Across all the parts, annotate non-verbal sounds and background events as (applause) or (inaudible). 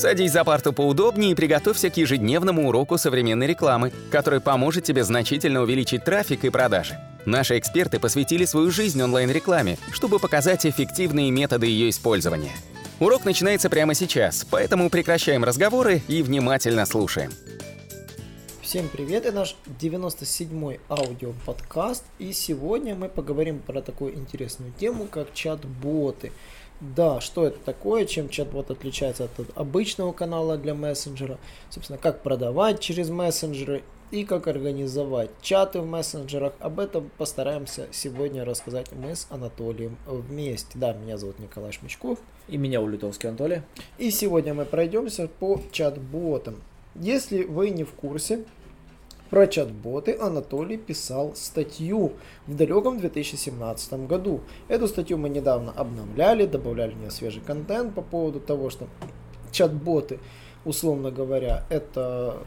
Садись за парту поудобнее и приготовься к ежедневному уроку современной рекламы, который поможет тебе значительно увеличить трафик и продажи. Наши эксперты посвятили свою жизнь онлайн-рекламе, чтобы показать эффективные методы ее использования. Урок начинается прямо сейчас, поэтому прекращаем разговоры и внимательно слушаем. Всем привет, это наш 97-й аудиоподкаст, и сегодня мы поговорим про такую интересную тему, как чат-боты. Да, что это такое, чем чат-бот отличается от обычного канала для мессенджера, собственно, как продавать через мессенджеры и как организовать чаты в мессенджерах. Об этом постараемся сегодня рассказать мы с Анатолием вместе. Да, меня зовут Николай Шмычков. И меня Улитовский Анатолий. И сегодня мы пройдемся по чат-ботам. Если вы не в курсе, про чат-боты Анатолий писал статью в далеком 2017 году. Эту статью мы недавно обновляли, добавляли в нее свежий контент по поводу того, что чат-боты, условно говоря, это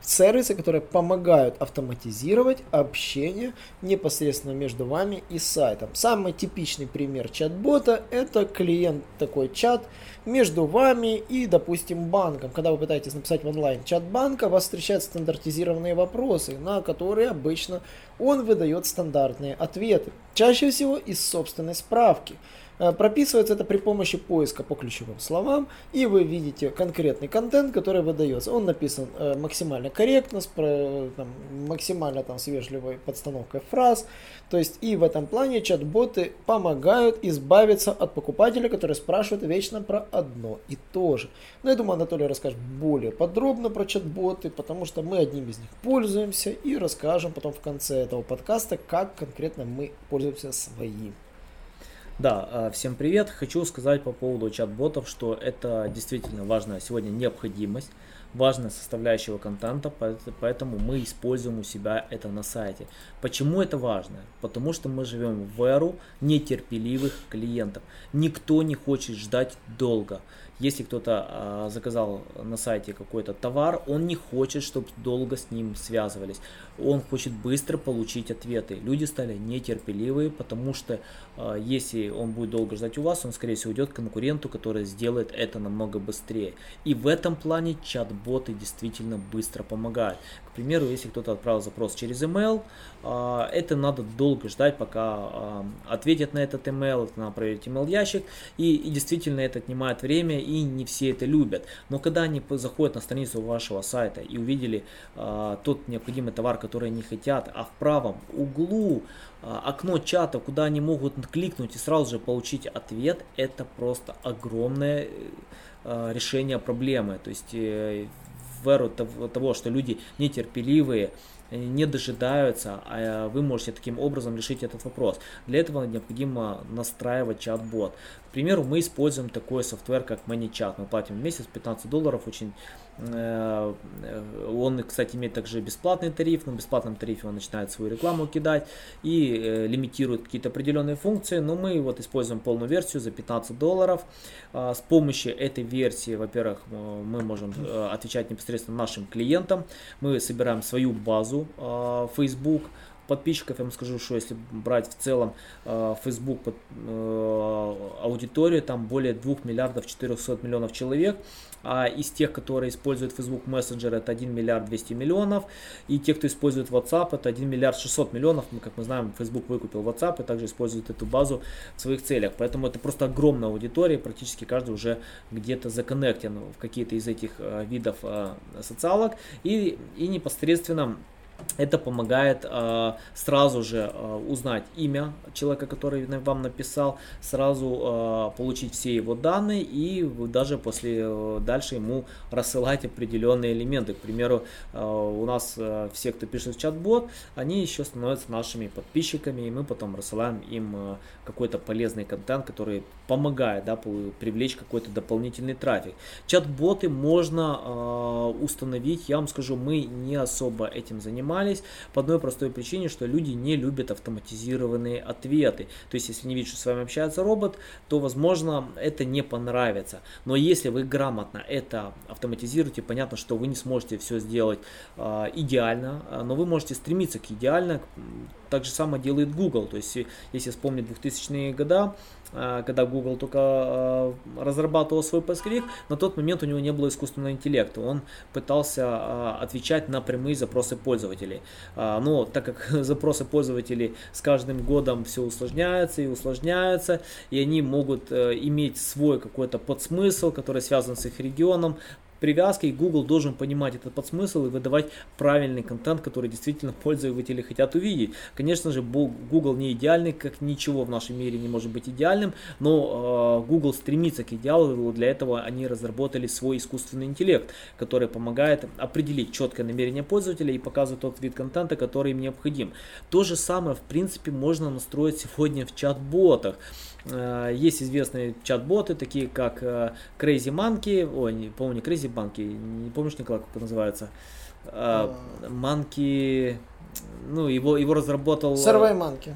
сервисы, которые помогают автоматизировать общение непосредственно между вами и сайтом. Самый типичный пример чат-бота это клиент такой чат между вами и, допустим, банком. Когда вы пытаетесь написать в онлайн чат банка, вас встречают стандартизированные вопросы, на которые обычно он выдает стандартные ответы. Чаще всего из собственной справки. Э, прописывается это при помощи поиска по ключевым словам, и вы видите конкретный контент, который выдается. Он написан э, максимально корректно, с там, максимально там, с вежливой подстановкой фраз. То есть и в этом плане чат-боты помогают избавиться от покупателя, который спрашивает вечно про одно и то же. Но я думаю, Анатолий расскажет более подробно про чат-боты, потому что мы одним из них пользуемся и расскажем потом в конце этого подкаста, как конкретно мы пользуемся своим. Да, а, всем привет. Хочу сказать по поводу чат-ботов, что это действительно важная сегодня необходимость, важная составляющего контента, поэтому мы используем у себя это на сайте. Почему это важно? Потому что мы живем в эру нетерпеливых клиентов. Никто не хочет ждать долго. Если кто-то а, заказал на сайте какой-то товар, он не хочет, чтобы долго с ним связывались. Он хочет быстро получить ответы. Люди стали нетерпеливые, потому что а, если он будет долго ждать у вас, он скорее всего уйдет к конкуренту, который сделает это намного быстрее. И в этом плане чат-боты действительно быстро помогают. К примеру, если кто-то отправил запрос через email, а, это надо долго ждать, пока а, ответят на этот email, это надо проверить email ящик, и, и действительно это отнимает время, и не все это любят. Но когда они заходят на страницу вашего сайта и увидели а, тот необходимый товар, который они хотят, а в правом углу окно чата, куда они могут кликнуть и сразу же получить ответ, это просто огромное решение проблемы. То есть э, в эру того, что люди нетерпеливые, не дожидаются, а вы можете таким образом решить этот вопрос. Для этого необходимо настраивать чат-бот. К примеру, мы используем такой софтвер, как ManyChat. Мы платим в месяц 15 долларов, очень Э, он, кстати, имеет также бесплатный тариф, в бесплатном тарифе он начинает свою рекламу кидать и э, лимитирует какие-то определенные функции, но мы вот используем полную версию за 15 долларов. А, с помощью этой версии, во-первых, мы можем э, отвечать непосредственно нашим клиентам, мы собираем свою базу а, Facebook, подписчиков, я вам скажу, что если брать в целом Facebook под, э, аудиторию, там более 2 миллиардов 400 миллионов человек, а из тех, которые используют Facebook Messenger, это 1 миллиард 200 миллионов, и те, кто использует WhatsApp, это 1 миллиард 600 миллионов, мы, как мы знаем, Facebook выкупил WhatsApp и также использует эту базу в своих целях, поэтому это просто огромная аудитория, практически каждый уже где-то законнектен в какие-то из этих э, видов э, социалок, и, и непосредственно это помогает э, сразу же э, узнать имя человека, который вам написал, сразу э, получить все его данные и даже после э, дальше ему рассылать определенные элементы. К примеру, э, у нас э, все, кто пишет в чат-бот, они еще становятся нашими подписчиками, и мы потом рассылаем им э, какой-то полезный контент, который помогает да, привлечь какой-то дополнительный трафик. Чат-боты можно э, установить, я вам скажу, мы не особо этим занимаемся занимались по одной простой причине, что люди не любят автоматизированные ответы. То есть, если не видят, что с вами общается робот, то, возможно, это не понравится. Но если вы грамотно это автоматизируете, понятно, что вы не сможете все сделать э, идеально, но вы можете стремиться к идеально. Так же самое делает Google. То есть, если вспомнить 2000-е годы, а, когда Google только а, разрабатывал свой поисковик, на тот момент у него не было искусственного интеллекта. Он пытался а, отвечать на прямые запросы пользователей. Но так как (laughs) запросы пользователей с каждым годом все усложняются и усложняются, и они могут э, иметь свой какой-то подсмысл, который связан с их регионом, привязки, Google должен понимать этот подсмысл и выдавать правильный контент, который действительно пользователи хотят увидеть. Конечно же, Google не идеальный, как ничего в нашем мире не может быть идеальным, но э, Google стремится к идеалу, для этого они разработали свой искусственный интеллект, который помогает определить четкое намерение пользователя и показывает тот вид контента, который им необходим. То же самое, в принципе, можно настроить сегодня в чат-ботах. Э, есть известные чат-боты, такие как э, Crazy Monkey, ой, не помню, Crazy Monkey, не помнишь, Николай, как это называется? Э, Monkey, ну, его, его разработал... Survey Monkey.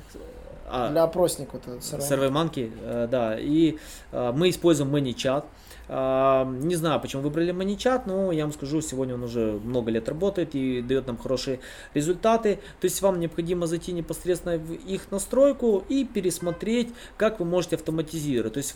А, Для опросника. Survey Monkey, да. И мы используем ManyChat. Не знаю, почему выбрали ManyChat, но я вам скажу, сегодня он уже много лет работает и дает нам хорошие результаты. То есть вам необходимо зайти непосредственно в их настройку и пересмотреть, как вы можете автоматизировать. То есть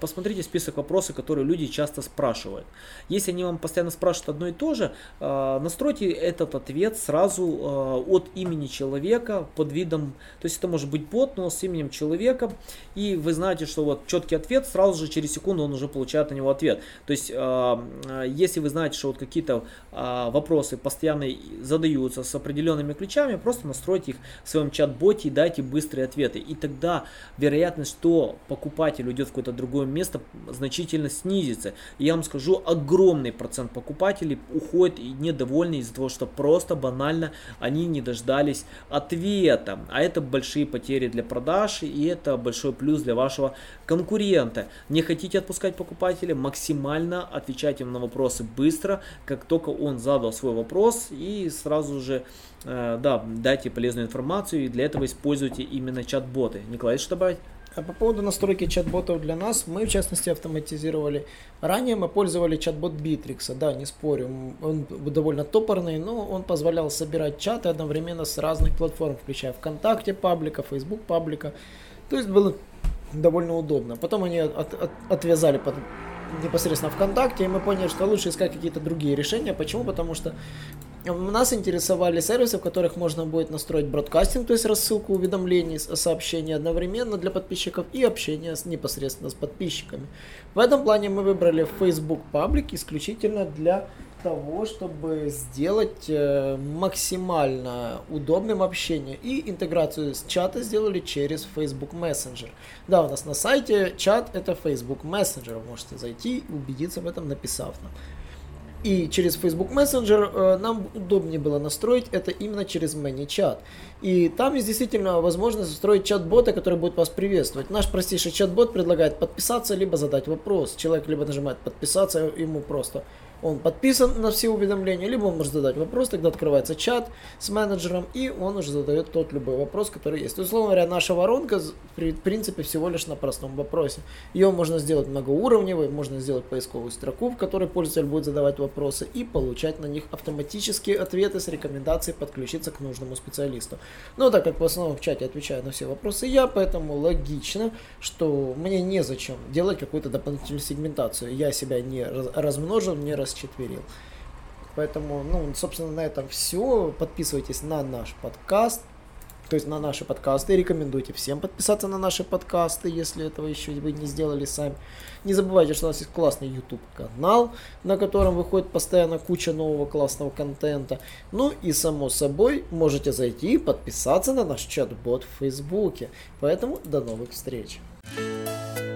посмотрите список вопросов, которые люди часто спрашивают. Если они вам постоянно спрашивают одно и то же, а, настройте этот ответ сразу а, от имени человека под видом, то есть это может быть бот, но с именем человека, и вы знаете, что вот четкий ответ, сразу же через секунду он уже получает на него ответ. То есть, а, если вы знаете, что вот какие-то вопросы постоянно задаются с определенными ключами, просто настройте их в своем чат-боте и дайте быстрые ответы. И тогда вероятность, что покупатель уйдет в какое-то другое место, значительно снизится. И я вам скажу, огромный процент покупателей уходит и недовольны из-за того, что просто банально они не дождались ответа. А это большие потери для продаж и это большой плюс для вашего конкурента. Не хотите отпускать покупателя, максимально отвечайте на вопросы быстро, как только он задал свой вопрос и сразу же э, да, дайте полезную информацию и для этого используйте именно чат-боты. Николай, что добавить? А по поводу настройки чат-ботов для нас, мы в частности автоматизировали. Ранее мы пользовали чат-бот Bittrex, да, не спорю, он довольно топорный, но он позволял собирать чаты одновременно с разных платформ, включая ВКонтакте паблика, Facebook паблика. То есть было довольно удобно. Потом они от, от, отвязали под непосредственно ВКонтакте, и мы поняли, что лучше искать какие-то другие решения. Почему? Потому что нас интересовали сервисы, в которых можно будет настроить бродкастинг, то есть рассылку уведомлений, сообщений одновременно для подписчиков и общение с, непосредственно с подписчиками. В этом плане мы выбрали Facebook паблик исключительно для того, чтобы сделать э, максимально удобным общение. И интеграцию с чата сделали через Facebook Messenger. Да, у нас на сайте чат это Facebook Messenger. Вы можете зайти и убедиться в этом, написав нам. И через Facebook Messenger э, нам удобнее было настроить это именно через ManyChat. И там есть действительно возможность настроить чат-бота, который будет вас приветствовать. Наш простейший чат-бот предлагает подписаться, либо задать вопрос. Человек либо нажимает подписаться, ему просто он подписан на все уведомления, либо он может задать вопрос, тогда открывается чат с менеджером, и он уже задает тот любой вопрос, который есть. То есть, условно говоря, наша воронка, в принципе, всего лишь на простом вопросе. Ее можно сделать многоуровневой, можно сделать поисковую строку, в которой пользователь будет задавать вопросы и получать на них автоматические ответы с рекомендацией подключиться к нужному специалисту. Но так как в основном в чате отвечаю на все вопросы я, поэтому логично, что мне незачем делать какую-то дополнительную сегментацию. Я себя не размножил, не рас расчетверил. Поэтому, ну, собственно, на этом все. Подписывайтесь на наш подкаст, то есть на наши подкасты. Рекомендуйте всем подписаться на наши подкасты, если этого еще вы не сделали сами. Не забывайте, что у нас есть классный YouTube канал, на котором выходит постоянно куча нового классного контента. Ну и само собой можете зайти и подписаться на наш чат-бот в Фейсбуке. Поэтому до новых встреч.